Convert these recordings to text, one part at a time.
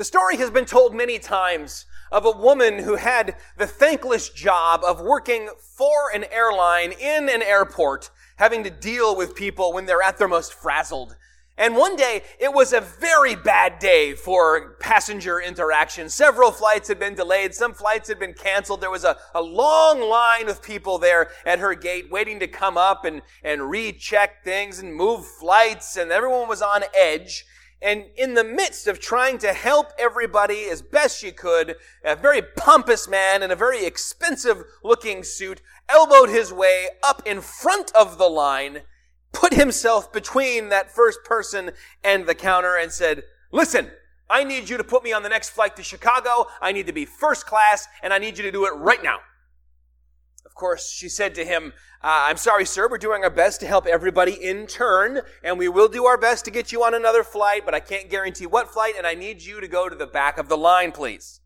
The story has been told many times of a woman who had the thankless job of working for an airline in an airport, having to deal with people when they're at their most frazzled. And one day, it was a very bad day for passenger interaction. Several flights had been delayed. Some flights had been canceled. There was a, a long line of people there at her gate waiting to come up and, and recheck things and move flights. And everyone was on edge. And in the midst of trying to help everybody as best she could, a very pompous man in a very expensive looking suit elbowed his way up in front of the line, put himself between that first person and the counter and said, listen, I need you to put me on the next flight to Chicago. I need to be first class and I need you to do it right now. Of course, she said to him, uh, I'm sorry, sir, we're doing our best to help everybody in turn, and we will do our best to get you on another flight, but I can't guarantee what flight, and I need you to go to the back of the line, please.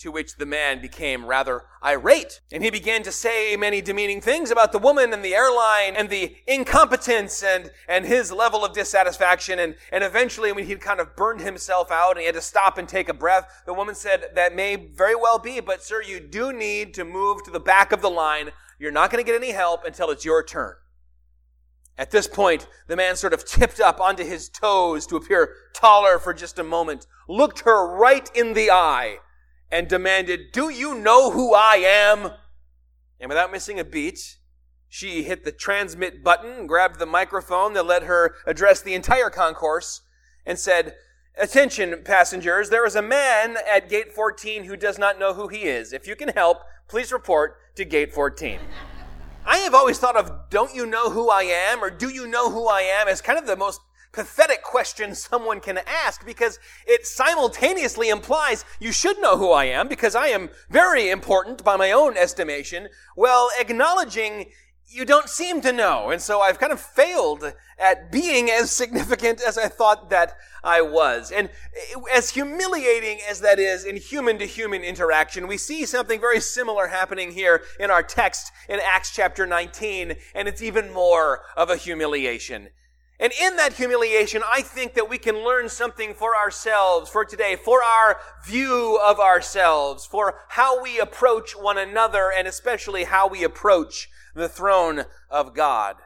To which the man became rather irate, and he began to say many demeaning things about the woman and the airline and the incompetence and, and his level of dissatisfaction. And, and eventually, when he'd kind of burned himself out and he had to stop and take a breath, the woman said, That may very well be, but sir, you do need to move to the back of the line. You're not going to get any help until it's your turn. At this point, the man sort of tipped up onto his toes to appear taller for just a moment, looked her right in the eye, and demanded, Do you know who I am? And without missing a beat, she hit the transmit button, grabbed the microphone that let her address the entire concourse, and said, Attention, passengers, there is a man at gate 14 who does not know who he is. If you can help, please report to gate 14. I have always thought of, don't you know who I am, or do you know who I am, as kind of the most pathetic question someone can ask because it simultaneously implies you should know who I am because I am very important by my own estimation, while acknowledging you don't seem to know. And so I've kind of failed at being as significant as I thought that I was. And as humiliating as that is in human to human interaction, we see something very similar happening here in our text in Acts chapter 19, and it's even more of a humiliation. And in that humiliation, I think that we can learn something for ourselves for today, for our view of ourselves, for how we approach one another, and especially how we approach the throne of God.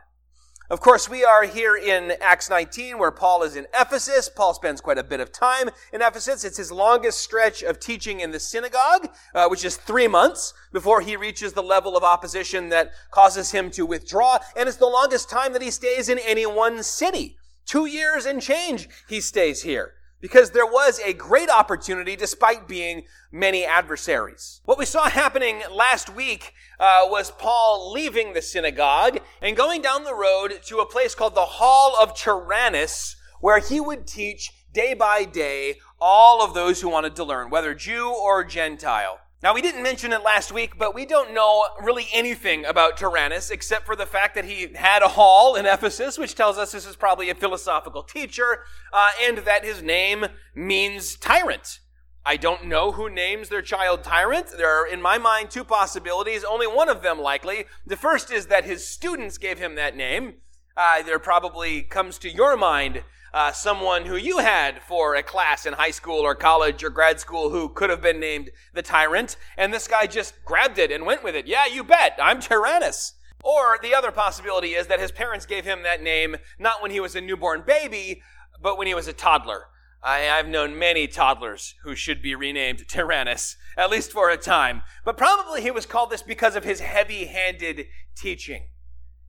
Of course, we are here in Acts 19 where Paul is in Ephesus. Paul spends quite a bit of time in Ephesus. It's his longest stretch of teaching in the synagogue, uh, which is three months before he reaches the level of opposition that causes him to withdraw. And it's the longest time that he stays in any one city. Two years and change he stays here because there was a great opportunity despite being many adversaries. What we saw happening last week uh, was Paul leaving the synagogue and going down the road to a place called the Hall of Tyrannus, where he would teach day by day all of those who wanted to learn, whether Jew or Gentile. Now, we didn't mention it last week, but we don't know really anything about Tyrannus except for the fact that he had a hall in Ephesus, which tells us this is probably a philosophical teacher, uh, and that his name means tyrant. I don't know who names their child tyrant. There are, in my mind, two possibilities, only one of them likely. The first is that his students gave him that name. Uh, there probably comes to your mind uh, someone who you had for a class in high school or college or grad school who could have been named the tyrant, and this guy just grabbed it and went with it. Yeah, you bet, I'm Tyrannus. Or the other possibility is that his parents gave him that name not when he was a newborn baby, but when he was a toddler. I, have known many toddlers who should be renamed Tyrannus, at least for a time. But probably he was called this because of his heavy handed teaching.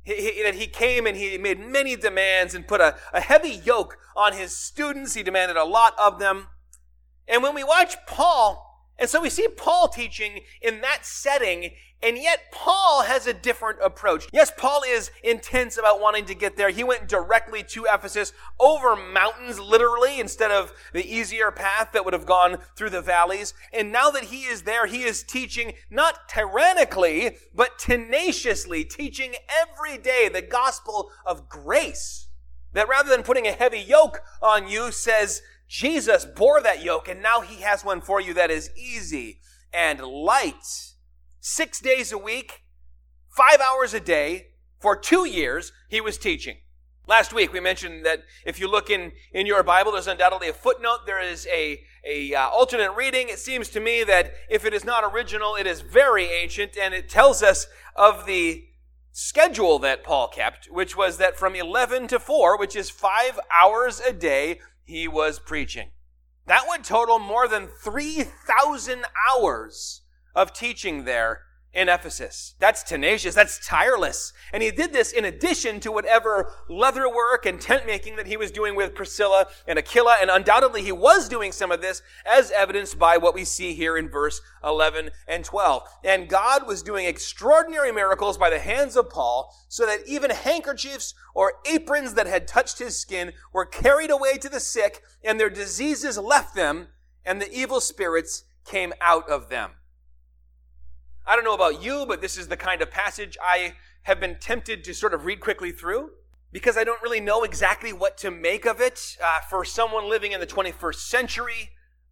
He, he, that he came and he made many demands and put a, a heavy yoke on his students. He demanded a lot of them. And when we watch Paul, and so we see Paul teaching in that setting, and yet Paul has a different approach. Yes, Paul is intense about wanting to get there. He went directly to Ephesus over mountains, literally, instead of the easier path that would have gone through the valleys. And now that he is there, he is teaching not tyrannically, but tenaciously, teaching every day the gospel of grace. That rather than putting a heavy yoke on you, says, Jesus bore that yoke, and now he has one for you that is easy and light six days a week, five hours a day, for two years, he was teaching. Last week we mentioned that if you look in, in your Bible, there's undoubtedly a footnote. There is a, a uh, alternate reading, it seems to me that if it is not original, it is very ancient, and it tells us of the schedule that Paul kept, which was that from 11 to 4, which is five hours a day, he was preaching. That would total more than 3,000 hours of teaching there in Ephesus. That's tenacious. That's tireless. And he did this in addition to whatever leather work and tent making that he was doing with Priscilla and Aquila. And undoubtedly he was doing some of this as evidenced by what we see here in verse 11 and 12. And God was doing extraordinary miracles by the hands of Paul so that even handkerchiefs or aprons that had touched his skin were carried away to the sick and their diseases left them and the evil spirits came out of them. I don't know about you, but this is the kind of passage I have been tempted to sort of read quickly through because I don't really know exactly what to make of it. Uh, for someone living in the 21st century,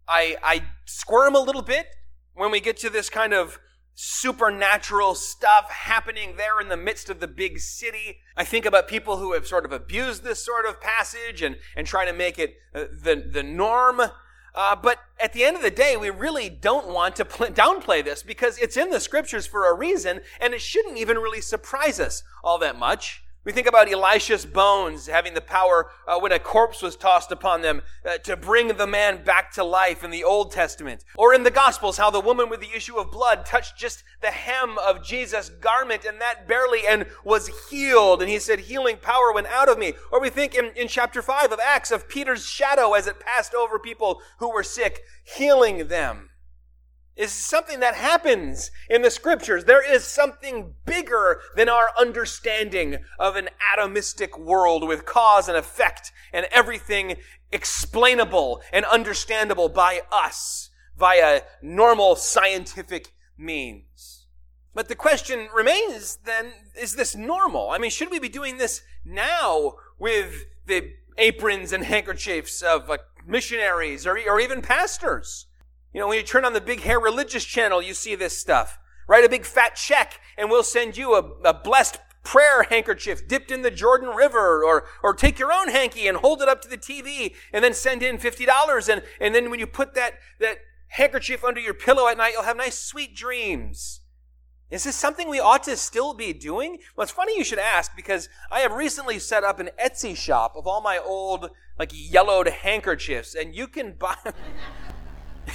I, I squirm a little bit when we get to this kind of supernatural stuff happening there in the midst of the big city. I think about people who have sort of abused this sort of passage and, and try to make it uh, the, the norm. Uh, but at the end of the day, we really don't want to pl- downplay this because it's in the scriptures for a reason, and it shouldn't even really surprise us all that much. We think about Elisha's bones having the power uh, when a corpse was tossed upon them uh, to bring the man back to life in the Old Testament. Or in the Gospels, how the woman with the issue of blood touched just the hem of Jesus' garment and that barely and was healed. And he said, healing power went out of me. Or we think in, in chapter 5 of Acts of Peter's shadow as it passed over people who were sick, healing them is something that happens in the scriptures. There is something bigger than our understanding of an atomistic world with cause and effect and everything explainable and understandable by us via normal scientific means. But the question remains then, is this normal? I mean, should we be doing this now with the aprons and handkerchiefs of uh, missionaries or, or even pastors? You know, when you turn on the Big Hair Religious channel, you see this stuff. Write a big fat check and we'll send you a, a blessed prayer handkerchief dipped in the Jordan River or, or take your own hanky and hold it up to the TV and then send in $50. And, and then when you put that, that handkerchief under your pillow at night, you'll have nice sweet dreams. Is this something we ought to still be doing? Well, it's funny you should ask because I have recently set up an Etsy shop of all my old, like, yellowed handkerchiefs, and you can buy,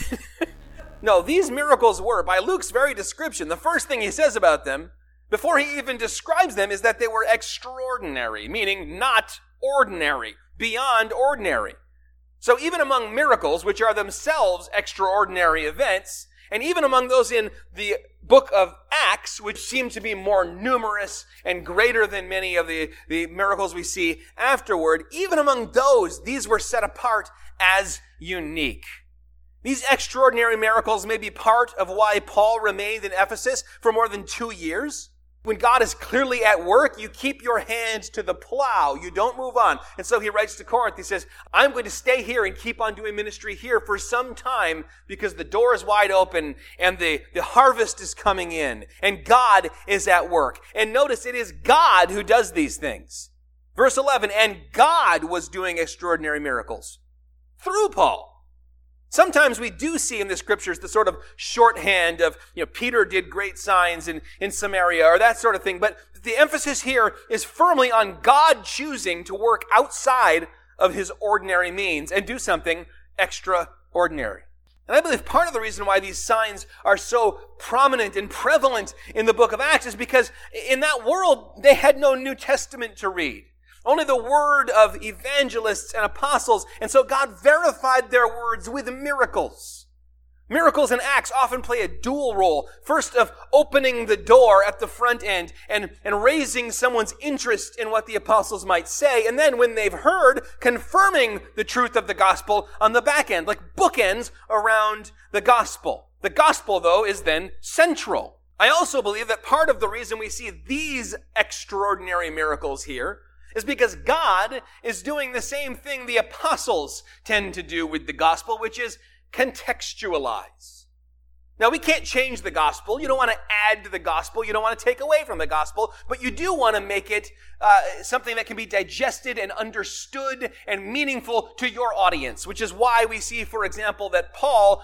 no, these miracles were, by Luke's very description, the first thing he says about them, before he even describes them, is that they were extraordinary, meaning not ordinary, beyond ordinary. So even among miracles, which are themselves extraordinary events, and even among those in the book of Acts, which seem to be more numerous and greater than many of the, the miracles we see afterward, even among those, these were set apart as unique. These extraordinary miracles may be part of why Paul remained in Ephesus for more than two years. When God is clearly at work, you keep your hands to the plow. You don't move on. And so he writes to Corinth, he says, I'm going to stay here and keep on doing ministry here for some time because the door is wide open and the, the harvest is coming in and God is at work. And notice it is God who does these things. Verse 11, and God was doing extraordinary miracles through Paul. Sometimes we do see in the scriptures the sort of shorthand of, you know, Peter did great signs in, in Samaria or that sort of thing. But the emphasis here is firmly on God choosing to work outside of his ordinary means and do something extraordinary. And I believe part of the reason why these signs are so prominent and prevalent in the book of Acts is because in that world, they had no New Testament to read. Only the word of evangelists and apostles. And so God verified their words with miracles. Miracles and acts often play a dual role. First of opening the door at the front end and, and raising someone's interest in what the apostles might say. And then when they've heard, confirming the truth of the gospel on the back end, like bookends around the gospel. The gospel, though, is then central. I also believe that part of the reason we see these extraordinary miracles here is because God is doing the same thing the apostles tend to do with the gospel, which is contextualize. Now, we can't change the gospel. You don't want to add to the gospel. You don't want to take away from the gospel, but you do want to make it uh, something that can be digested and understood and meaningful to your audience, which is why we see, for example, that Paul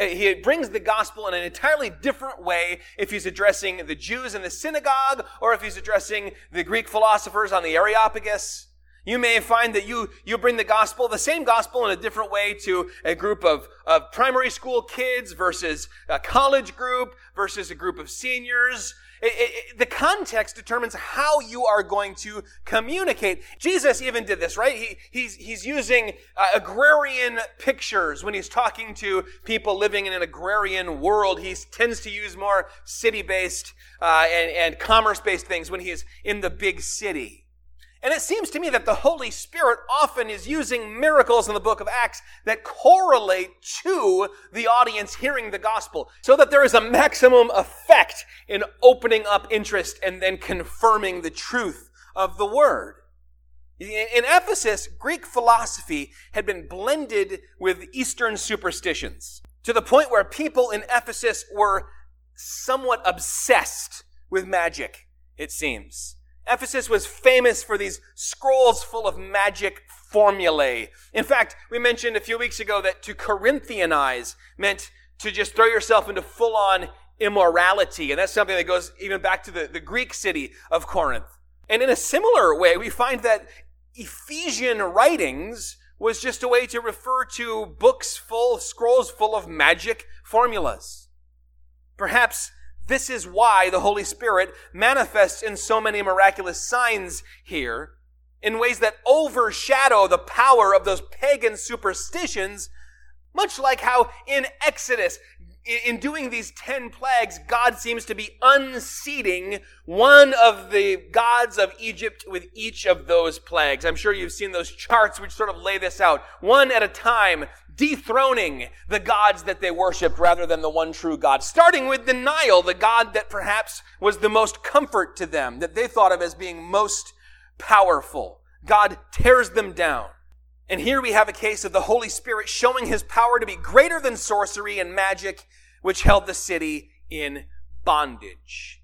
Uh, he brings the gospel in an entirely different way if he's addressing the Jews in the synagogue or if he's addressing the Greek philosophers on the Areopagus. You may find that you, you bring the gospel, the same gospel in a different way to a group of, of primary school kids versus a college group versus a group of seniors. It, it, the context determines how you are going to communicate. Jesus even did this, right? He, he's, he's using uh, agrarian pictures when he's talking to people living in an agrarian world. He tends to use more city-based uh, and, and commerce-based things when he's in the big city. And it seems to me that the Holy Spirit often is using miracles in the book of Acts that correlate to the audience hearing the gospel so that there is a maximum effect in opening up interest and then confirming the truth of the word. In Ephesus, Greek philosophy had been blended with Eastern superstitions to the point where people in Ephesus were somewhat obsessed with magic, it seems. Ephesus was famous for these scrolls full of magic formulae. In fact, we mentioned a few weeks ago that to Corinthianize meant to just throw yourself into full on immorality. And that's something that goes even back to the, the Greek city of Corinth. And in a similar way, we find that Ephesian writings was just a way to refer to books full, scrolls full of magic formulas. Perhaps this is why the Holy Spirit manifests in so many miraculous signs here in ways that overshadow the power of those pagan superstitions, much like how in Exodus, in doing these 10 plagues, God seems to be unseating one of the gods of Egypt with each of those plagues. I'm sure you've seen those charts which sort of lay this out. One at a time, dethroning the gods that they worshiped rather than the one true God. Starting with Nile, the God that perhaps was the most comfort to them, that they thought of as being most powerful. God tears them down. And here we have a case of the Holy Spirit showing his power to be greater than sorcery and magic, which held the city in bondage.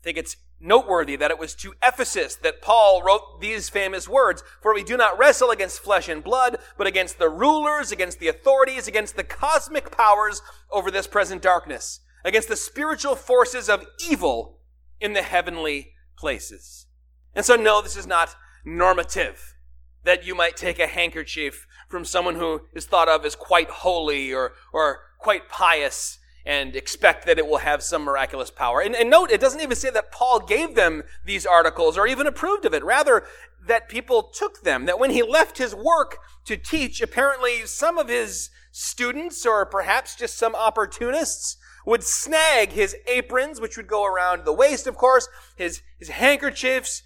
I think it's noteworthy that it was to Ephesus that Paul wrote these famous words, For we do not wrestle against flesh and blood, but against the rulers, against the authorities, against the cosmic powers over this present darkness, against the spiritual forces of evil in the heavenly places. And so no, this is not normative. That you might take a handkerchief from someone who is thought of as quite holy or, or quite pious and expect that it will have some miraculous power. And, and, note, it doesn't even say that Paul gave them these articles or even approved of it. Rather, that people took them. That when he left his work to teach, apparently some of his students or perhaps just some opportunists would snag his aprons, which would go around the waist, of course, his, his handkerchiefs,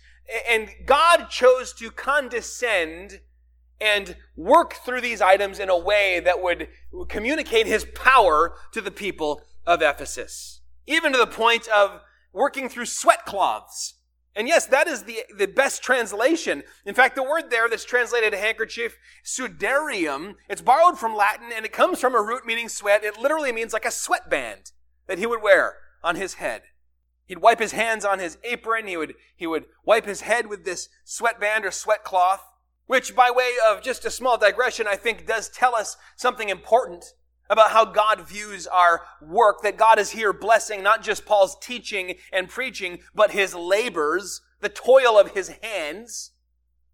and God chose to condescend and work through these items in a way that would communicate his power to the people of Ephesus. Even to the point of working through sweat cloths. And yes, that is the, the best translation. In fact, the word there that's translated handkerchief, sudarium, it's borrowed from Latin and it comes from a root meaning sweat. It literally means like a sweatband that he would wear on his head. He'd wipe his hands on his apron. He would, he would wipe his head with this sweatband or sweat cloth. Which, by way of just a small digression, I think does tell us something important about how God views our work, that God is here blessing not just Paul's teaching and preaching, but his labors, the toil of his hands.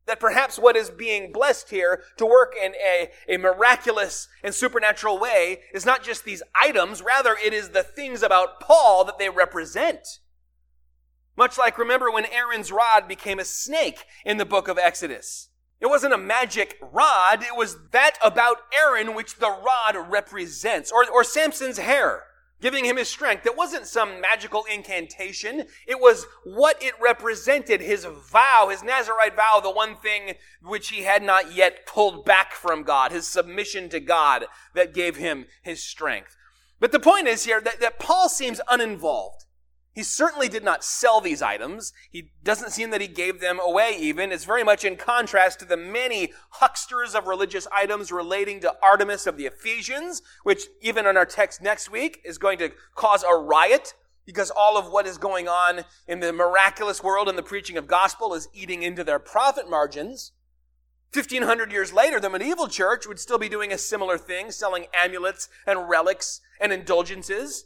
That perhaps what is being blessed here to work in a, a miraculous and supernatural way is not just these items, rather it is the things about Paul that they represent. Much like remember when Aaron's rod became a snake in the book of Exodus. It wasn't a magic rod. It was that about Aaron which the rod represents. Or, or Samson's hair, giving him his strength. It wasn't some magical incantation. It was what it represented, his vow, his Nazarite vow, the one thing which he had not yet pulled back from God, his submission to God that gave him his strength. But the point is here that, that Paul seems uninvolved. He certainly did not sell these items. He doesn't seem that he gave them away even. It's very much in contrast to the many hucksters of religious items relating to Artemis of the Ephesians, which even in our text next week is going to cause a riot because all of what is going on in the miraculous world and the preaching of gospel is eating into their profit margins. 1500 years later, the medieval church would still be doing a similar thing, selling amulets and relics and indulgences.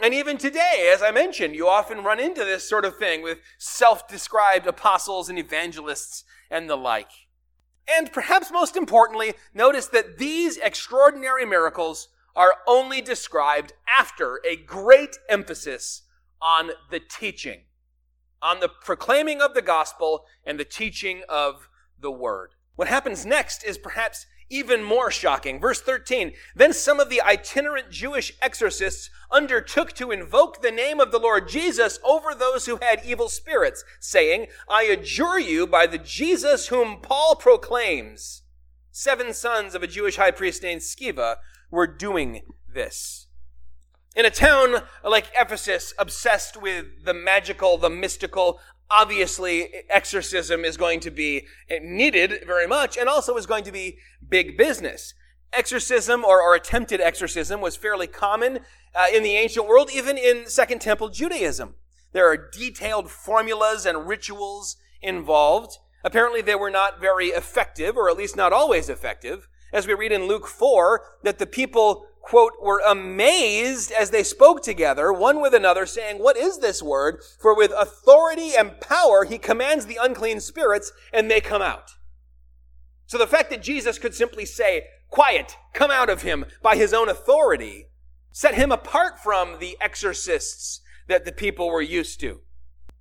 And even today, as I mentioned, you often run into this sort of thing with self-described apostles and evangelists and the like. And perhaps most importantly, notice that these extraordinary miracles are only described after a great emphasis on the teaching, on the proclaiming of the gospel and the teaching of the word. What happens next is perhaps even more shocking. Verse 13. Then some of the itinerant Jewish exorcists undertook to invoke the name of the Lord Jesus over those who had evil spirits, saying, I adjure you by the Jesus whom Paul proclaims. Seven sons of a Jewish high priest named Sceva were doing this. In a town like Ephesus, obsessed with the magical, the mystical, obviously exorcism is going to be needed very much and also is going to be big business. Exorcism or, or attempted exorcism was fairly common uh, in the ancient world, even in Second Temple Judaism. There are detailed formulas and rituals involved. Apparently they were not very effective, or at least not always effective. As we read in Luke 4, that the people quote, were amazed as they spoke together, one with another, saying, What is this word? For with authority and power he commands the unclean spirits, and they come out. So the fact that Jesus could simply say, Quiet, come out of him by his own authority, set him apart from the exorcists that the people were used to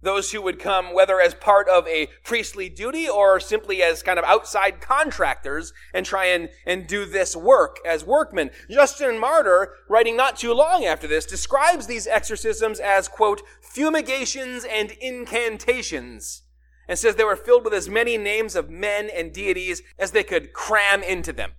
those who would come, whether as part of a priestly duty or simply as kind of outside contractors and try and, and do this work as workmen. Justin Martyr, writing not too long after this, describes these exorcisms as, quote, fumigations and incantations, and says they were filled with as many names of men and deities as they could cram into them.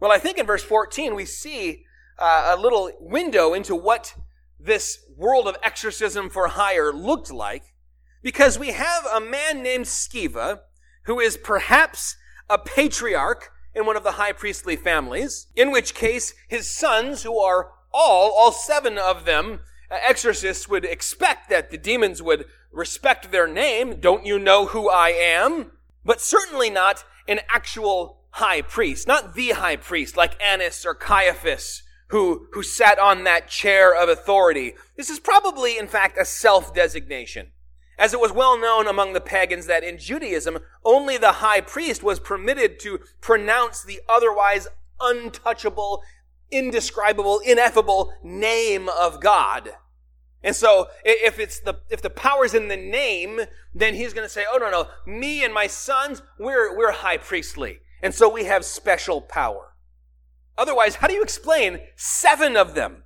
Well, I think in verse 14 we see uh, a little window into what this world of exorcism for hire looked like because we have a man named Sceva who is perhaps a patriarch in one of the high priestly families, in which case his sons, who are all, all seven of them, uh, exorcists would expect that the demons would respect their name. Don't you know who I am? But certainly not an actual high priest, not the high priest like Annas or Caiaphas who, who sat on that chair of authority. This is probably, in fact, a self-designation. As it was well known among the pagans that in Judaism, only the high priest was permitted to pronounce the otherwise untouchable, indescribable, ineffable name of God. And so, if it's the, if the power's in the name, then he's gonna say, oh no, no, me and my sons, we're, we're high priestly. And so we have special power. Otherwise, how do you explain seven of them?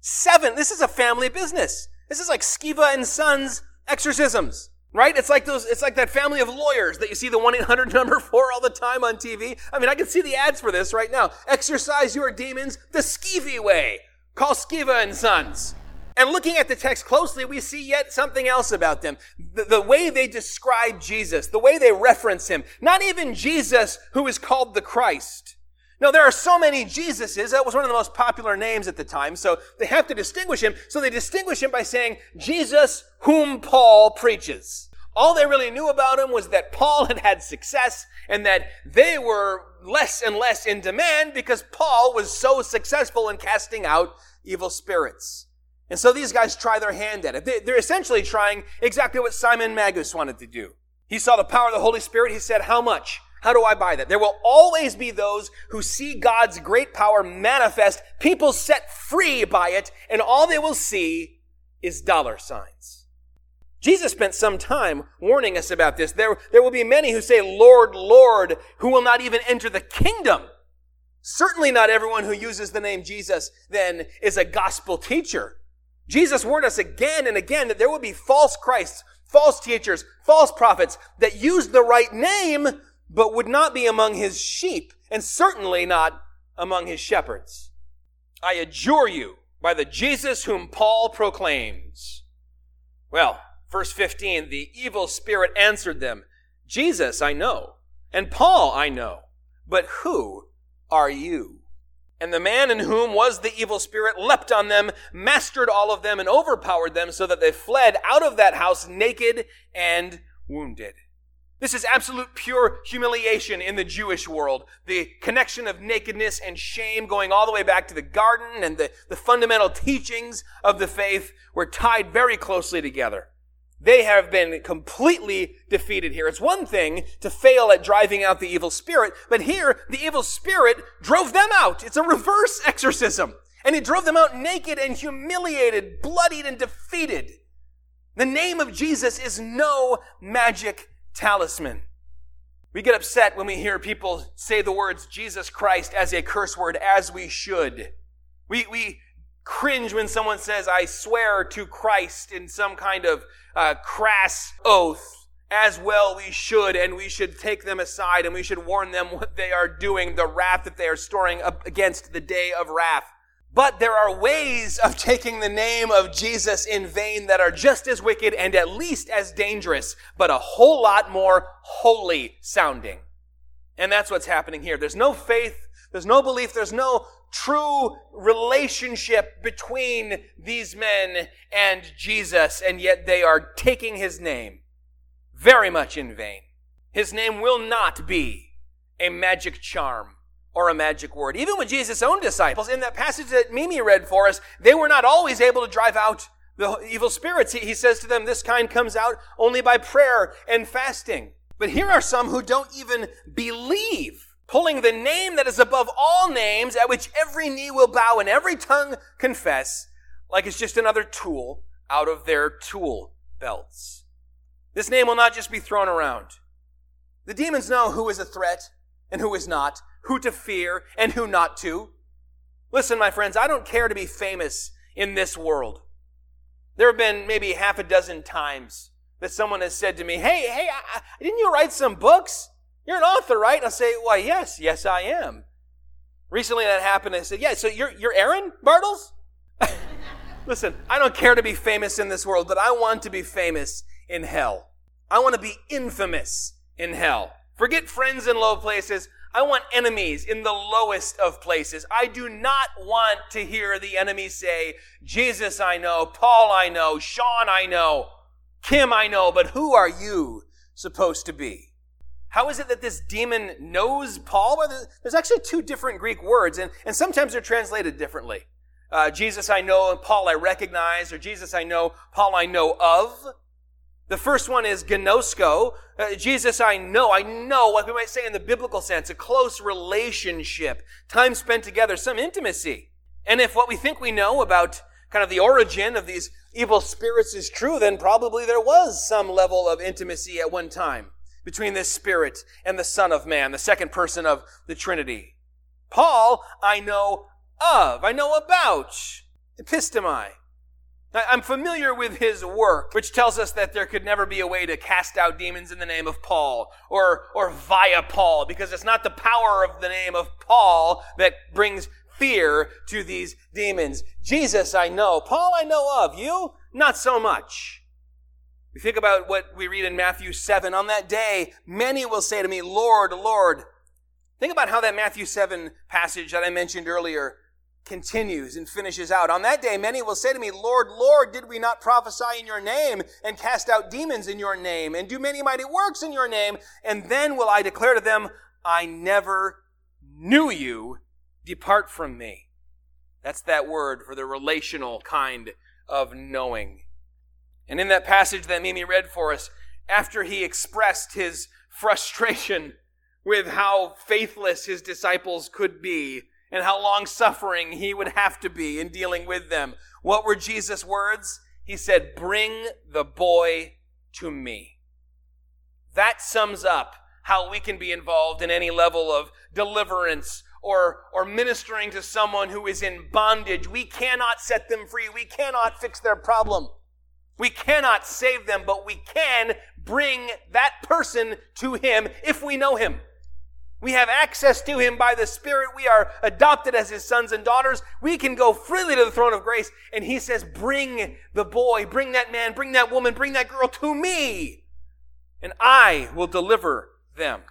Seven. This is a family business. This is like Sceva and Sons exorcisms, right? It's like those, it's like that family of lawyers that you see the 1-800 number for all the time on TV. I mean, I can see the ads for this right now. Exorcise your demons the Skeevy way. Call Sceva and Sons. And looking at the text closely, we see yet something else about them. The, the, way they describe Jesus, the way they reference him. Not even Jesus, who is called the Christ. Now, there are so many Jesuses. That was one of the most popular names at the time. So they have to distinguish him. So they distinguish him by saying, Jesus whom Paul preaches. All they really knew about him was that Paul had had success and that they were less and less in demand because Paul was so successful in casting out evil spirits. And so these guys try their hand at it. They're essentially trying exactly what Simon Magus wanted to do. He saw the power of the Holy Spirit. He said, how much? How do I buy that? There will always be those who see God's great power manifest, people set free by it, and all they will see is dollar signs. Jesus spent some time warning us about this. There, there will be many who say, Lord, Lord, who will not even enter the kingdom. Certainly not everyone who uses the name Jesus then is a gospel teacher. Jesus warned us again and again that there will be false Christs, false teachers, false prophets that use the right name, but would not be among his sheep, and certainly not among his shepherds. I adjure you by the Jesus whom Paul proclaims. Well, verse 15, the evil spirit answered them, Jesus I know, and Paul I know, but who are you? And the man in whom was the evil spirit leapt on them, mastered all of them, and overpowered them, so that they fled out of that house naked and wounded. This is absolute pure humiliation in the Jewish world. The connection of nakedness and shame going all the way back to the garden and the, the fundamental teachings of the faith were tied very closely together. They have been completely defeated here. It's one thing to fail at driving out the evil spirit, but here the evil spirit drove them out. It's a reverse exorcism. And it drove them out naked and humiliated, bloodied and defeated. The name of Jesus is no magic talisman. We get upset when we hear people say the words Jesus Christ as a curse word, as we should. We, we cringe when someone says, I swear to Christ in some kind of uh, crass oath. As well we should, and we should take them aside and we should warn them what they are doing, the wrath that they are storing up against the day of wrath. But there are ways of taking the name of Jesus in vain that are just as wicked and at least as dangerous, but a whole lot more holy sounding. And that's what's happening here. There's no faith, there's no belief, there's no true relationship between these men and Jesus, and yet they are taking his name very much in vain. His name will not be a magic charm or a magic word. Even with Jesus' own disciples, in that passage that Mimi read for us, they were not always able to drive out the evil spirits. He, he says to them, this kind comes out only by prayer and fasting. But here are some who don't even believe pulling the name that is above all names, at which every knee will bow and every tongue confess, like it's just another tool out of their tool belts. This name will not just be thrown around. The demons know who is a threat and who is not, who to fear and who not to. Listen, my friends, I don't care to be famous in this world. There have been maybe half a dozen times that someone has said to me, Hey, hey, I, didn't you write some books? You're an author, right? I'll say, Why, yes, yes, I am. Recently that happened. I said, Yeah, so you're, you're Aaron Bartles? Listen, I don't care to be famous in this world, but I want to be famous in hell. I want to be infamous in hell. Forget friends in low places. I want enemies in the lowest of places. I do not want to hear the enemy say, Jesus I know, Paul I know, Sean I know, Kim I know, but who are you supposed to be? How is it that this demon knows Paul? Well, there's actually two different Greek words, and, and sometimes they're translated differently. Uh, Jesus I know, and Paul I recognize, or Jesus I know, Paul I know of. The first one is gnosko. Uh, Jesus I know. I know, what we might say in the biblical sense, a close relationship, time spent together, some intimacy. And if what we think we know about kind of the origin of these evil spirits is true, then probably there was some level of intimacy at one time between this Spirit and the Son of Man, the second person of the Trinity. Paul, I know of, I know about, epistemi. I'm familiar with his work, which tells us that there could never be a way to cast out demons in the name of Paul or, or via Paul, because it's not the power of the name of Paul that brings fear to these demons. Jesus I know. Paul I know of. You? Not so much. We think about what we read in Matthew 7. On that day, many will say to me, Lord, Lord. Think about how that Matthew 7 passage that I mentioned earlier continues and finishes out. On that day, many will say to me, Lord, Lord, did we not prophesy in your name and cast out demons in your name and do many mighty works in your name? And then will I declare to them, I never knew you. Depart from me. That's that word for the relational kind of knowing. And in that passage that Mimi read for us, after he expressed his frustration with how faithless his disciples could be and how long suffering he would have to be in dealing with them, what were Jesus' words? He said, Bring the boy to me. That sums up how we can be involved in any level of deliverance or, or ministering to someone who is in bondage. We cannot set them free. We cannot fix their problem. We cannot save them, but we can bring that person to Him if we know Him. We have access to him by the Spirit. We are adopted as his sons and daughters. We can go freely to the throne of grace. And he says, bring the boy, bring that man, bring that woman, bring that girl to me. And I will deliver them.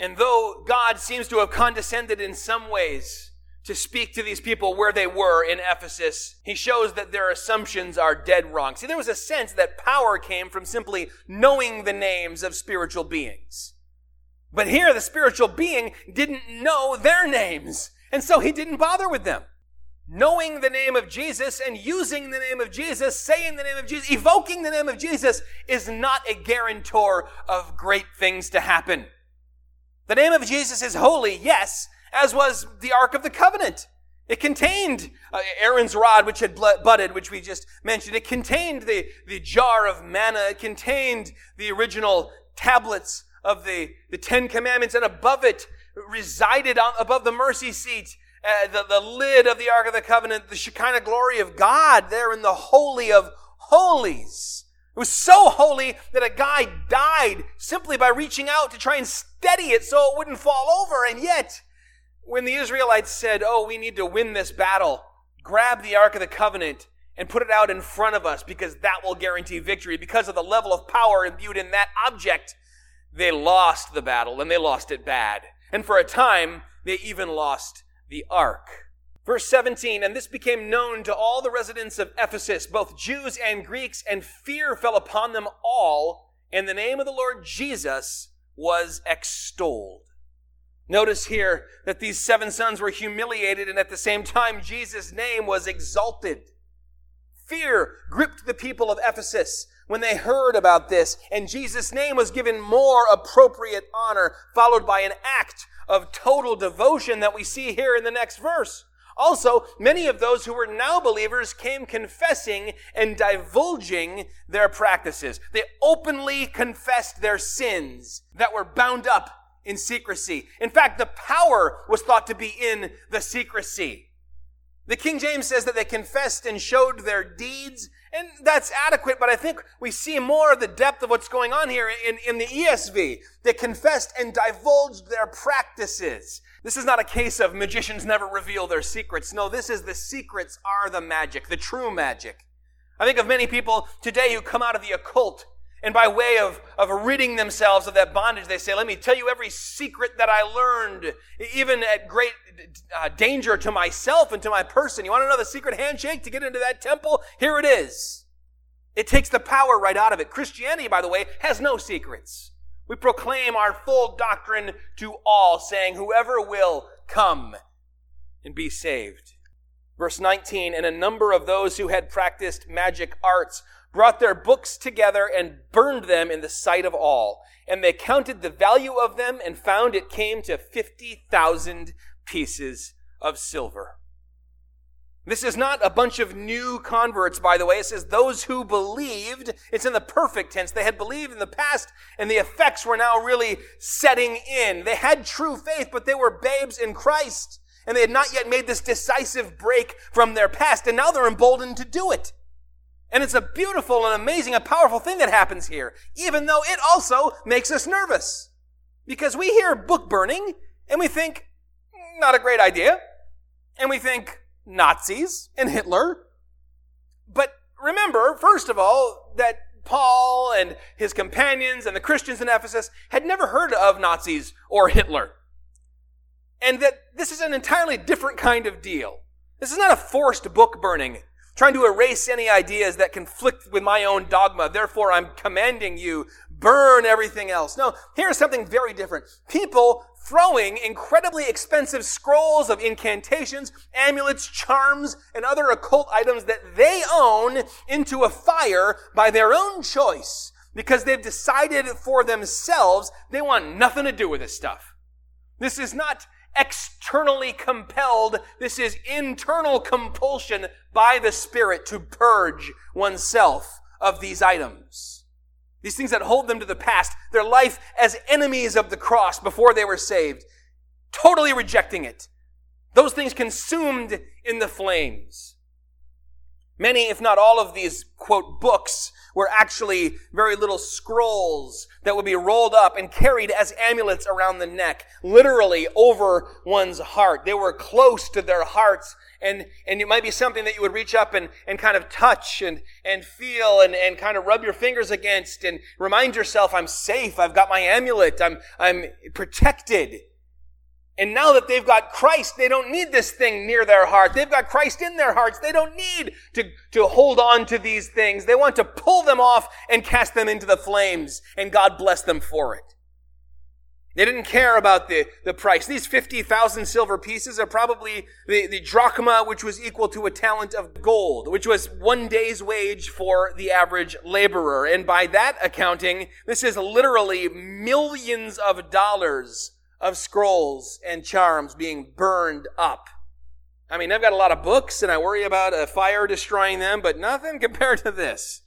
And though God seems to have condescended in some ways to speak to these people where they were in Ephesus, he shows that their assumptions are dead wrong. See, there was a sense that power came from simply knowing the names of spiritual beings. But here, the spiritual being didn't know their names, and so he didn't bother with them. Knowing the name of Jesus and using the name of Jesus, saying the name of Jesus, evoking the name of Jesus is not a guarantor of great things to happen. The name of Jesus is holy, yes, as was the Ark of the Covenant. It contained uh, Aaron's rod, which had budded, which we just mentioned. It contained the, the jar of manna. It contained the original tablets of the, the Ten Commandments, and above it resided on, above the mercy seat, uh, the, the lid of the Ark of the Covenant, the Shekinah glory of God there in the Holy of Holies. It was so holy that a guy died simply by reaching out to try and steady it so it wouldn't fall over. And yet, when the Israelites said, Oh, we need to win this battle, grab the Ark of the Covenant and put it out in front of us because that will guarantee victory because of the level of power imbued in that object they lost the battle and they lost it bad. And for a time, they even lost the ark. Verse 17, and this became known to all the residents of Ephesus, both Jews and Greeks, and fear fell upon them all, and the name of the Lord Jesus was extolled. Notice here that these seven sons were humiliated, and at the same time, Jesus' name was exalted. Fear gripped the people of Ephesus when they heard about this, and Jesus' name was given more appropriate honor, followed by an act of total devotion that we see here in the next verse. Also, many of those who were now believers came confessing and divulging their practices. They openly confessed their sins that were bound up in secrecy. In fact, the power was thought to be in the secrecy. The King James says that they confessed and showed their deeds and that's adequate, but I think we see more of the depth of what's going on here in, in the ESV. They confessed and divulged their practices. This is not a case of magicians never reveal their secrets. No, this is the secrets are the magic, the true magic. I think of many people today who come out of the occult and by way of, of ridding themselves of that bondage, they say, let me tell you every secret that I learned, even at great uh, danger to myself and to my person. You want to know the secret handshake to get into that temple? Here it is. It takes the power right out of it. Christianity, by the way, has no secrets. We proclaim our full doctrine to all, saying, whoever will, come and be saved. Verse 19, and a number of those who had practiced magic arts brought their books together and burned them in the sight of all. And they counted the value of them and found it came to 50,000 pieces of silver. This is not a bunch of new converts, by the way. It says those who believed. It's in the perfect tense. They had believed in the past, and the effects were now really setting in. They had true faith, but they were babes in Christ, and they had not yet made this decisive break from their past, and now they're emboldened to do it. And it's a beautiful and amazing and powerful thing that happens here, even though it also makes us nervous. Because we hear book burning and we think, not a great idea. And we think Nazis and Hitler. But remember, first of all, that Paul and his companions and the Christians in Ephesus had never heard of Nazis or Hitler. And that this is an entirely different kind of deal. This is not a forced book burning trying to erase any ideas that conflict with my own dogma. Therefore, I'm commanding you, burn everything else. No, here's something very different. People throwing incredibly expensive scrolls of incantations, amulets, charms, and other occult items that they own into a fire by their own choice because they've decided for themselves they want nothing to do with this stuff. This is not externally compelled. This is internal compulsion by the Spirit to purge oneself of these items. These things that hold them to the past, their life as enemies of the cross before they were saved, totally rejecting it. Those things consumed in the flames. Many, if not all of these, quote, books were actually very little scrolls that would be rolled up and carried as amulets around the neck, literally over one's heart. They were close to their hearts and, and it might be something that you would reach up and, and kind of touch and, and feel and, and kind of rub your fingers against and remind yourself, I'm safe. I've got my amulet. I'm, I'm protected. And now that they've got Christ, they don't need this thing near their heart. They've got Christ in their hearts. They don't need to, to hold on to these things. They want to pull them off and cast them into the flames. And God bless them for it. They didn't care about the, the price. These 50,000 silver pieces are probably the, the drachma, which was equal to a talent of gold, which was one day's wage for the average laborer. And by that accounting, this is literally millions of dollars of scrolls and charms being burned up. I mean, I've got a lot of books and I worry about a fire destroying them, but nothing compared to this.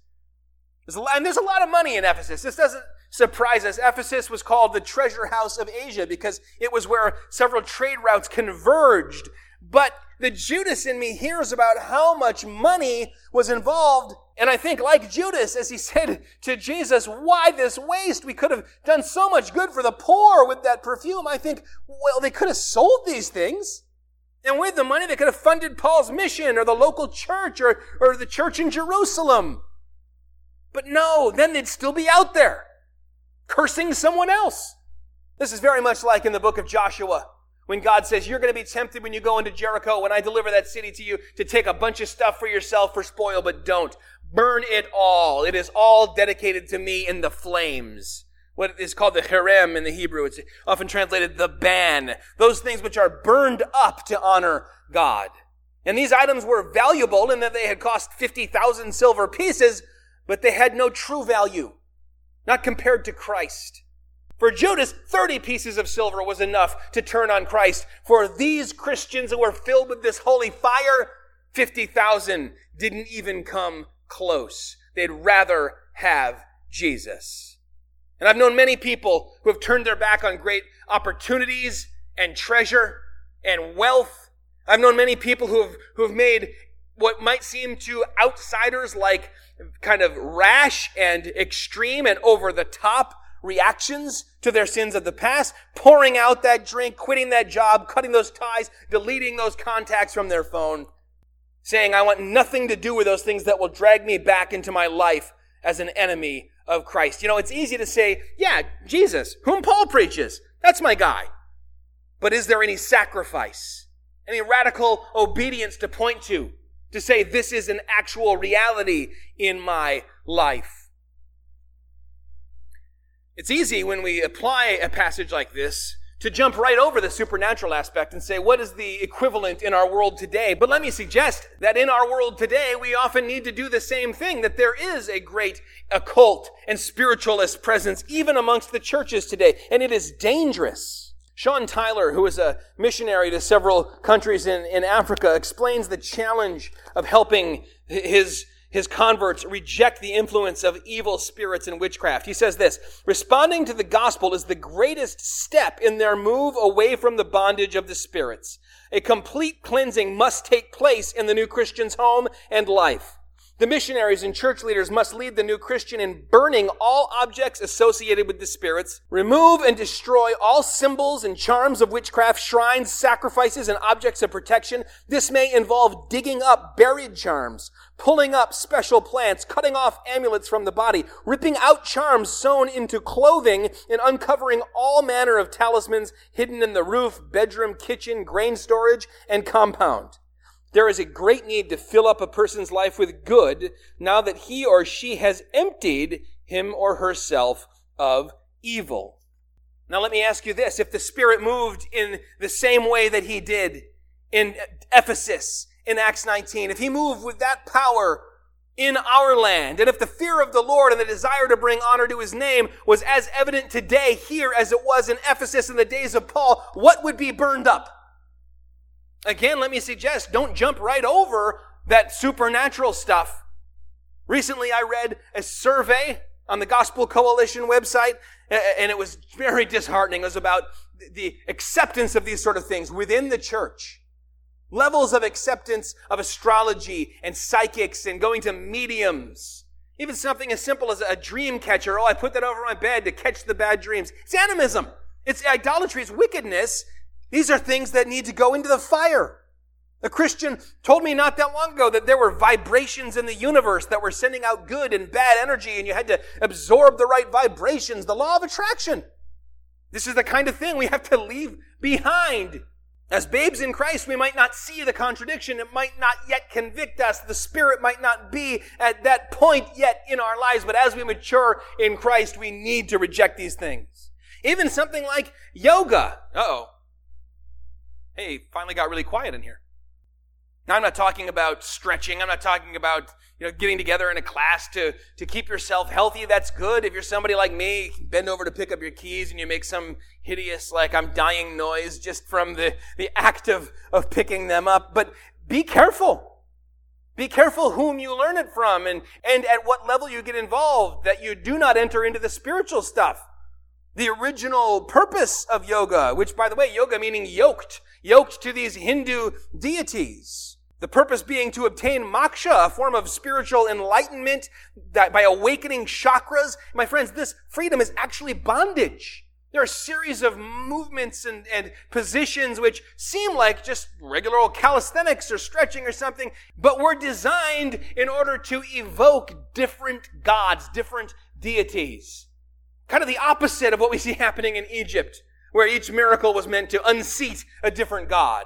There's lot, and there's a lot of money in Ephesus. This doesn't surprise us. Ephesus was called the treasure house of Asia because it was where several trade routes converged. But the Judas in me hears about how much money was involved. And I think, like Judas, as he said to Jesus, why this waste? We could have done so much good for the poor with that perfume. I think, well, they could have sold these things. And with the money, they could have funded Paul's mission or the local church or, or the church in Jerusalem. But no, then they'd still be out there cursing someone else. This is very much like in the book of Joshua when God says, You're going to be tempted when you go into Jericho, when I deliver that city to you, to take a bunch of stuff for yourself for spoil, but don't. Burn it all. It is all dedicated to me in the flames. What is called the herem in the Hebrew. It's often translated the ban. Those things which are burned up to honor God. And these items were valuable in that they had cost 50,000 silver pieces, but they had no true value not compared to Christ. For Judas, 30 pieces of silver was enough to turn on Christ. For these Christians who were filled with this holy fire, 50,000 didn't even come close. They'd rather have Jesus. And I've known many people who have turned their back on great opportunities and treasure and wealth. I've known many people who have, who have made what might seem to outsiders like kind of rash and extreme and over the top reactions to their sins of the past, pouring out that drink, quitting that job, cutting those ties, deleting those contacts from their phone, saying, I want nothing to do with those things that will drag me back into my life as an enemy of Christ. You know, it's easy to say, yeah, Jesus, whom Paul preaches, that's my guy. But is there any sacrifice, any radical obedience to point to? to say this is an actual reality in my life. It's easy when we apply a passage like this to jump right over the supernatural aspect and say, what is the equivalent in our world today? But let me suggest that in our world today, we often need to do the same thing, that there is a great occult and spiritualist presence even amongst the churches today, and it is dangerous. Sean Tyler, who is a missionary to several countries in, in Africa, explains the challenge of helping his, his converts reject the influence of evil spirits and witchcraft. He says this, responding to the gospel is the greatest step in their move away from the bondage of the spirits. A complete cleansing must take place in the new Christian's home and life. The missionaries and church leaders must lead the new Christian in burning all objects associated with the spirits, remove and destroy all symbols and charms of witchcraft, shrines, sacrifices, and objects of protection. This may involve digging up buried charms, pulling up special plants, cutting off amulets from the body, ripping out charms sewn into clothing, and uncovering all manner of talismans hidden in the roof, bedroom, kitchen, grain storage, and compound. There is a great need to fill up a person's life with good now that he or she has emptied him or herself of evil. Now let me ask you this. If the Spirit moved in the same way that he did in Ephesus in Acts 19, if he moved with that power in our land, and if the fear of the Lord and the desire to bring honor to his name was as evident today here as it was in Ephesus in the days of Paul, what would be burned up? Again, let me suggest don't jump right over that supernatural stuff. Recently, I read a survey on the Gospel Coalition website, and it was very disheartening. It was about the acceptance of these sort of things within the church. Levels of acceptance of astrology and psychics and going to mediums. Even something as simple as a dream catcher. Oh, I put that over my bed to catch the bad dreams. It's animism. It's idolatry. It's wickedness. These are things that need to go into the fire. A Christian told me not that long ago that there were vibrations in the universe that were sending out good and bad energy, and you had to absorb the right vibrations, the law of attraction. This is the kind of thing we have to leave behind. As babes in Christ, we might not see the contradiction. It might not yet convict us. The Spirit might not be at that point yet in our lives. But as we mature in Christ, we need to reject these things. Even something like yoga. Uh-oh. Hey, finally got really quiet in here. Now, I'm not talking about stretching. I'm not talking about you know, getting together in a class to, to keep yourself healthy. That's good. If you're somebody like me, bend over to pick up your keys and you make some hideous, like I'm dying noise just from the, the act of, of picking them up. But be careful. Be careful whom you learn it from and, and at what level you get involved, that you do not enter into the spiritual stuff. The original purpose of yoga, which by the way, yoga meaning yoked, yoked to these Hindu deities. The purpose being to obtain moksha, a form of spiritual enlightenment that by awakening chakras. My friends, this freedom is actually bondage. There are a series of movements and, and positions which seem like just regular old calisthenics or stretching or something, but were designed in order to evoke different gods, different deities. Kind of the opposite of what we see happening in Egypt, where each miracle was meant to unseat a different god.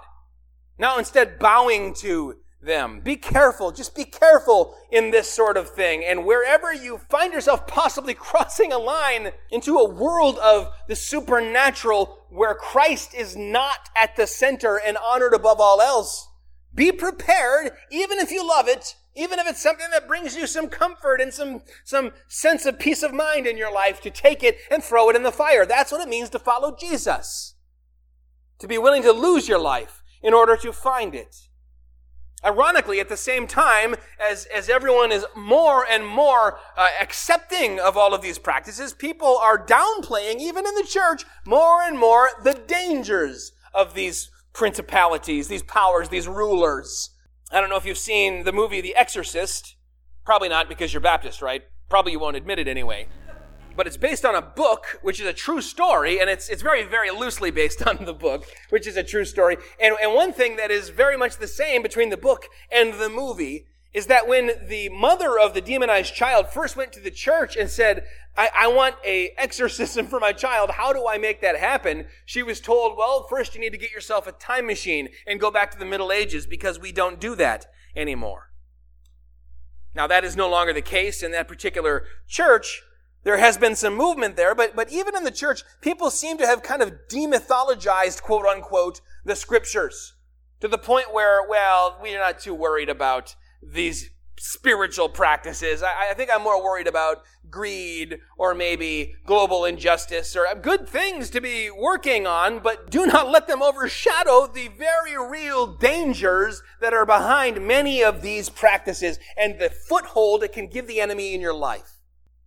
Now instead bowing to them. Be careful. Just be careful in this sort of thing. And wherever you find yourself possibly crossing a line into a world of the supernatural where Christ is not at the center and honored above all else, be prepared, even if you love it, even if it's something that brings you some comfort and some, some sense of peace of mind in your life, to take it and throw it in the fire. That's what it means to follow Jesus. To be willing to lose your life in order to find it. Ironically, at the same time, as, as everyone is more and more uh, accepting of all of these practices, people are downplaying, even in the church, more and more the dangers of these principalities, these powers, these rulers. I don't know if you've seen the movie The Exorcist. Probably not because you're Baptist, right? Probably you won't admit it anyway but it's based on a book, which is a true story, and it's, it's very, very loosely based on the book, which is a true story. And, and one thing that is very much the same between the book and the movie is that when the mother of the demonized child first went to the church and said, I, I want a exorcism for my child, how do I make that happen? She was told, well, first you need to get yourself a time machine and go back to the Middle Ages because we don't do that anymore. Now that is no longer the case in that particular church, there has been some movement there, but, but even in the church, people seem to have kind of demythologized, quote unquote, the scriptures to the point where, well, we're not too worried about these spiritual practices. I, I, think I'm more worried about greed or maybe global injustice or good things to be working on, but do not let them overshadow the very real dangers that are behind many of these practices and the foothold it can give the enemy in your life.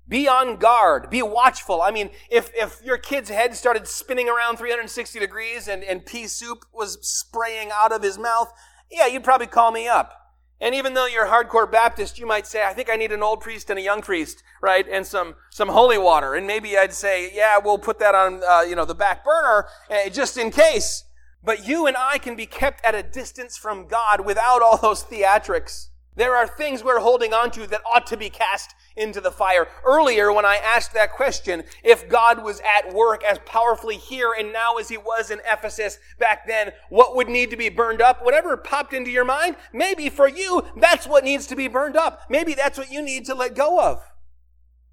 Be on guard. Be watchful. I mean, if, if your kid's head started spinning around 360 degrees and, and pea soup was spraying out of his mouth, yeah, you'd probably call me up. And even though you're a hardcore Baptist, you might say, I think I need an old priest and a young priest, right? And some, some holy water. And maybe I'd say, yeah, we'll put that on, uh, you know, the back burner, uh, just in case. But you and I can be kept at a distance from God without all those theatrics. There are things we're holding on to that ought to be cast into the fire. Earlier, when I asked that question, if God was at work as powerfully here and now as he was in Ephesus back then, what would need to be burned up? Whatever popped into your mind, maybe for you, that's what needs to be burned up. Maybe that's what you need to let go of.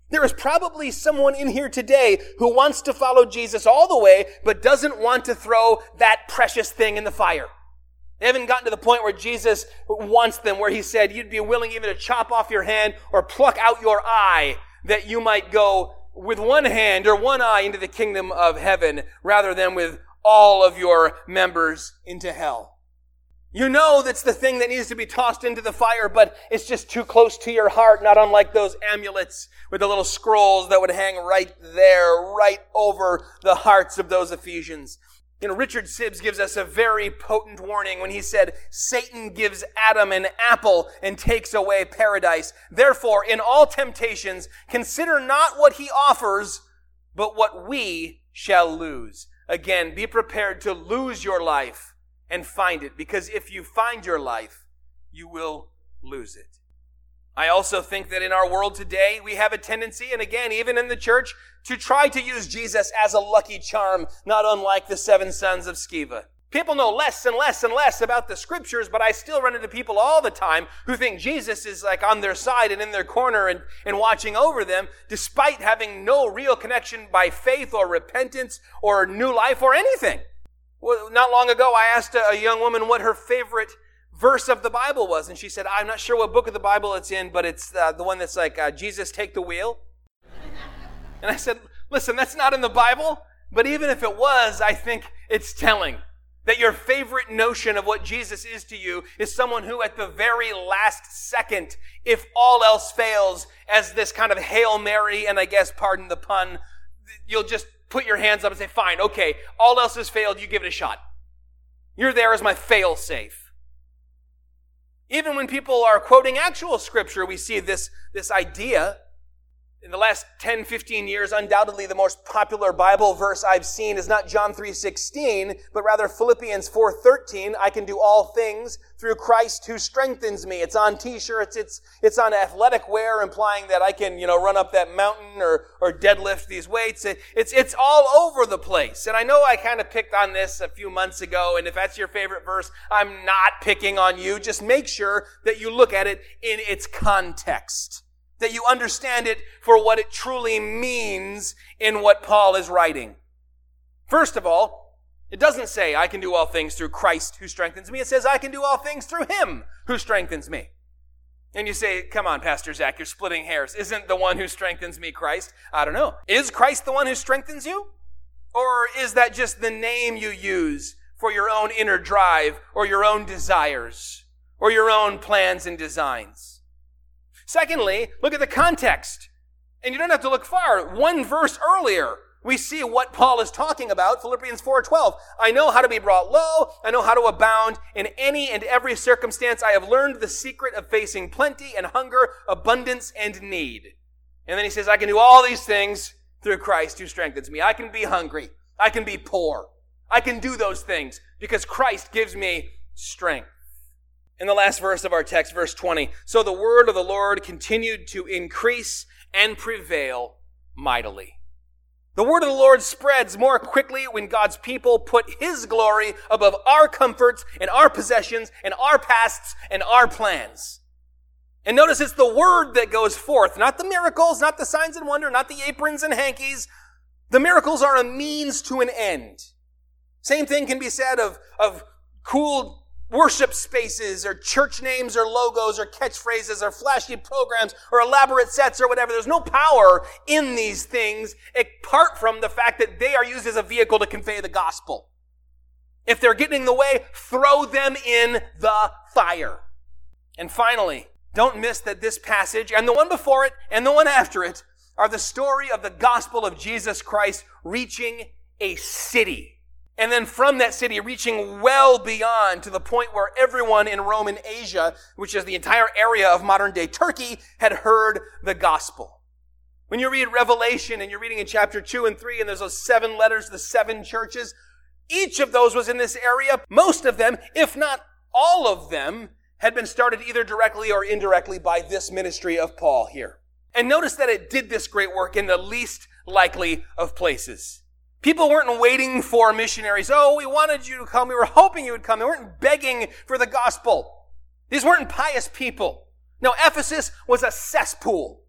There is probably someone in here today who wants to follow Jesus all the way, but doesn't want to throw that precious thing in the fire. They haven't gotten to the point where Jesus wants them, where he said, you'd be willing even to chop off your hand or pluck out your eye that you might go with one hand or one eye into the kingdom of heaven rather than with all of your members into hell. You know that's the thing that needs to be tossed into the fire, but it's just too close to your heart, not unlike those amulets with the little scrolls that would hang right there, right over the hearts of those Ephesians. You know, Richard Sibbes gives us a very potent warning when he said, Satan gives Adam an apple and takes away paradise. Therefore, in all temptations, consider not what he offers, but what we shall lose. Again, be prepared to lose your life and find it, because if you find your life, you will lose it. I also think that in our world today, we have a tendency, and again, even in the church, to try to use Jesus as a lucky charm, not unlike the seven sons of Sceva. People know less and less and less about the scriptures, but I still run into people all the time who think Jesus is like on their side and in their corner and, and watching over them, despite having no real connection by faith or repentance or new life or anything. Well, not long ago, I asked a, a young woman what her favorite verse of the Bible was. And she said, I'm not sure what book of the Bible it's in, but it's uh, the one that's like, uh, Jesus, take the wheel. And I said, listen, that's not in the Bible, but even if it was, I think it's telling that your favorite notion of what Jesus is to you is someone who at the very last second, if all else fails, as this kind of Hail Mary, and I guess, pardon the pun, you'll just put your hands up and say, fine, okay, all else has failed, you give it a shot. You're there as my fail safe. Even when people are quoting actual scripture, we see this, this idea in the last 10, 15 years, undoubtedly the most popular Bible verse I've seen is not John 3.16, but rather Philippians 4.13. I can do all things through Christ who strengthens me. It's on t-shirts, it's, it's on athletic wear, implying that I can, you know, run up that mountain or, or deadlift these weights. It, it's, it's all over the place. And I know I kind of picked on this a few months ago, and if that's your favorite verse, I'm not picking on you. Just make sure that you look at it in its context that you understand it for what it truly means in what Paul is writing. First of all, it doesn't say, I can do all things through Christ who strengthens me. It says, I can do all things through him who strengthens me. And you say, come on, Pastor Zach, you're splitting hairs. Isn't the one who strengthens me Christ? I don't know. Is Christ the one who strengthens you? Or is that just the name you use for your own inner drive or your own desires or your own plans and designs? Secondly, look at the context. And you don't have to look far. One verse earlier, we see what Paul is talking about, Philippians 4:12. I know how to be brought low, I know how to abound in any and every circumstance. I have learned the secret of facing plenty and hunger, abundance and need. And then he says, I can do all these things through Christ who strengthens me. I can be hungry. I can be poor. I can do those things because Christ gives me strength. In the last verse of our text, verse 20, so the word of the Lord continued to increase and prevail mightily. The word of the Lord spreads more quickly when God's people put His glory above our comforts and our possessions and our pasts and our plans. And notice it's the word that goes forth, not the miracles, not the signs and wonder, not the aprons and hankies. The miracles are a means to an end. Same thing can be said of, of cool worship spaces or church names or logos or catchphrases or flashy programs or elaborate sets or whatever. There's no power in these things apart from the fact that they are used as a vehicle to convey the gospel. If they're getting in the way, throw them in the fire. And finally, don't miss that this passage and the one before it and the one after it are the story of the gospel of Jesus Christ reaching a city and then from that city reaching well beyond to the point where everyone in Roman Asia, which is the entire area of modern day Turkey, had heard the gospel. When you read Revelation and you're reading in chapter 2 and 3 and there's those seven letters the seven churches, each of those was in this area. Most of them, if not all of them, had been started either directly or indirectly by this ministry of Paul here. And notice that it did this great work in the least likely of places. People weren't waiting for missionaries. Oh, we wanted you to come. We were hoping you would come. They weren't begging for the gospel. These weren't pious people. No, Ephesus was a cesspool.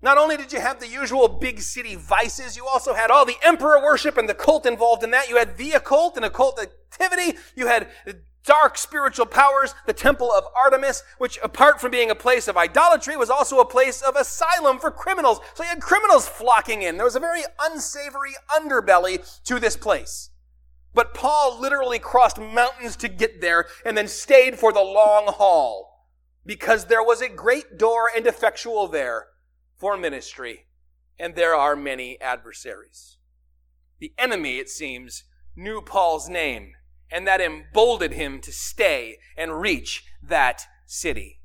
Not only did you have the usual big city vices, you also had all the emperor worship and the cult involved in that. You had the occult and occult activity. You had dark spiritual powers, the temple of Artemis, which apart from being a place of idolatry was also a place of asylum for criminals. So you had criminals flocking in. There was a very unsavory underbelly to this place. But Paul literally crossed mountains to get there and then stayed for the long haul because there was a great door and effectual there for ministry and there are many adversaries. The enemy, it seems, knew Paul's name, and that emboldened him to stay and reach that city.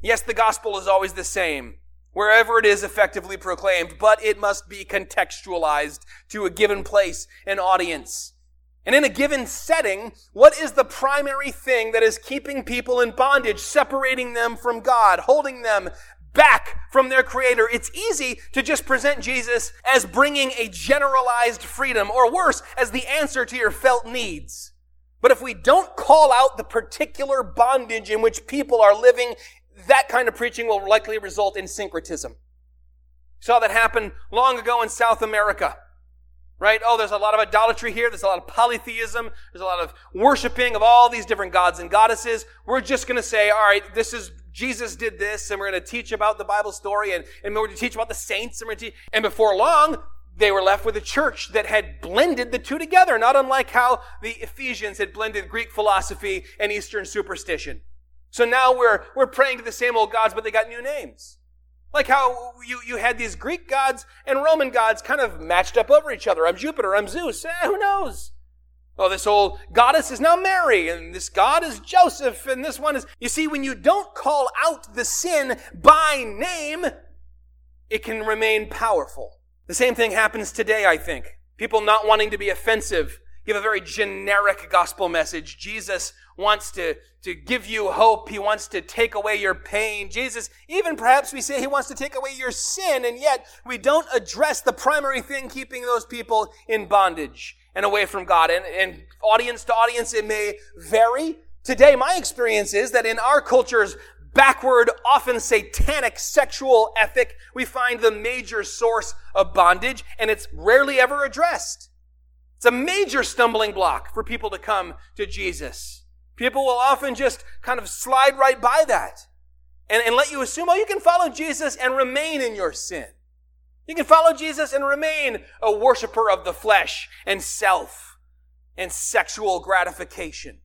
Yes, the gospel is always the same, wherever it is effectively proclaimed, but it must be contextualized to a given place and audience. And in a given setting, what is the primary thing that is keeping people in bondage, separating them from God, holding them back from their creator? It's easy to just present Jesus as bringing a generalized freedom, or worse, as the answer to your felt needs. But if we don't call out the particular bondage in which people are living, that kind of preaching will likely result in syncretism. Saw that happen long ago in South America right? Oh, there's a lot of idolatry here. There's a lot of polytheism. There's a lot of worshiping of all these different gods and goddesses. We're just going to say, all right, this is, Jesus did this, and we're going to teach about the Bible story, and, and we're going to teach about the saints, and we're teach, and before long, they were left with a church that had blended the two together, not unlike how the Ephesians had blended Greek philosophy and Eastern superstition. So now we're, we're praying to the same old gods, but they got new names. Like how you, you had these Greek gods and Roman gods kind of matched up over each other. I'm Jupiter, I'm Zeus. Eh, who knows? Oh, this old goddess is now Mary, and this god is Joseph, and this one is. You see, when you don't call out the sin by name, it can remain powerful. The same thing happens today, I think. People not wanting to be offensive give a very generic gospel message. Jesus wants to, to give you hope. He wants to take away your pain. Jesus, even perhaps we say he wants to take away your sin, and yet we don't address the primary thing keeping those people in bondage and away from God. And, and audience to audience, it may vary. Today, my experience is that in our culture's backward, often satanic sexual ethic, we find the major source of bondage, and it's rarely ever addressed. It's a major stumbling block for people to come to Jesus. People will often just kind of slide right by that and, and let you assume, oh, you can follow Jesus and remain in your sin. You can follow Jesus and remain a worshiper of the flesh and self and sexual gratification.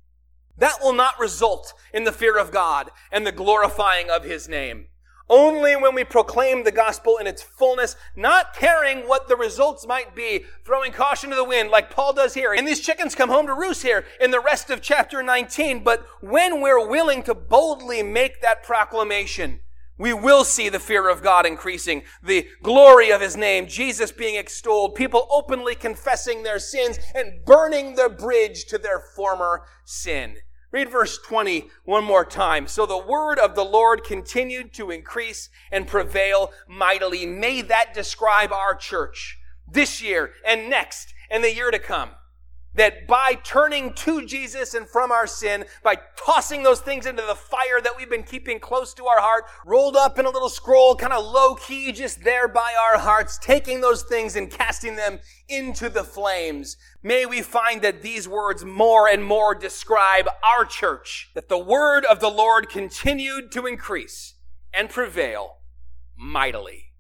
That will not result in the fear of God and the glorifying of His name. Only when we proclaim the gospel in its fullness, not caring what the results might be, throwing caution to the wind like Paul does here. And these chickens come home to roost here in the rest of chapter 19. But when we're willing to boldly make that proclamation, we will see the fear of God increasing, the glory of His name, Jesus being extolled, people openly confessing their sins and burning the bridge to their former sin. Read verse 20 one more time. So the word of the Lord continued to increase and prevail mightily. May that describe our church this year and next and the year to come that by turning to Jesus and from our sin, by tossing those things into the fire that we've been keeping close to our heart, rolled up in a little scroll, kind of low key, just there by our hearts, taking those things and casting them into the flames. May we find that these words more and more describe our church, that the word of the Lord continued to increase and prevail mightily.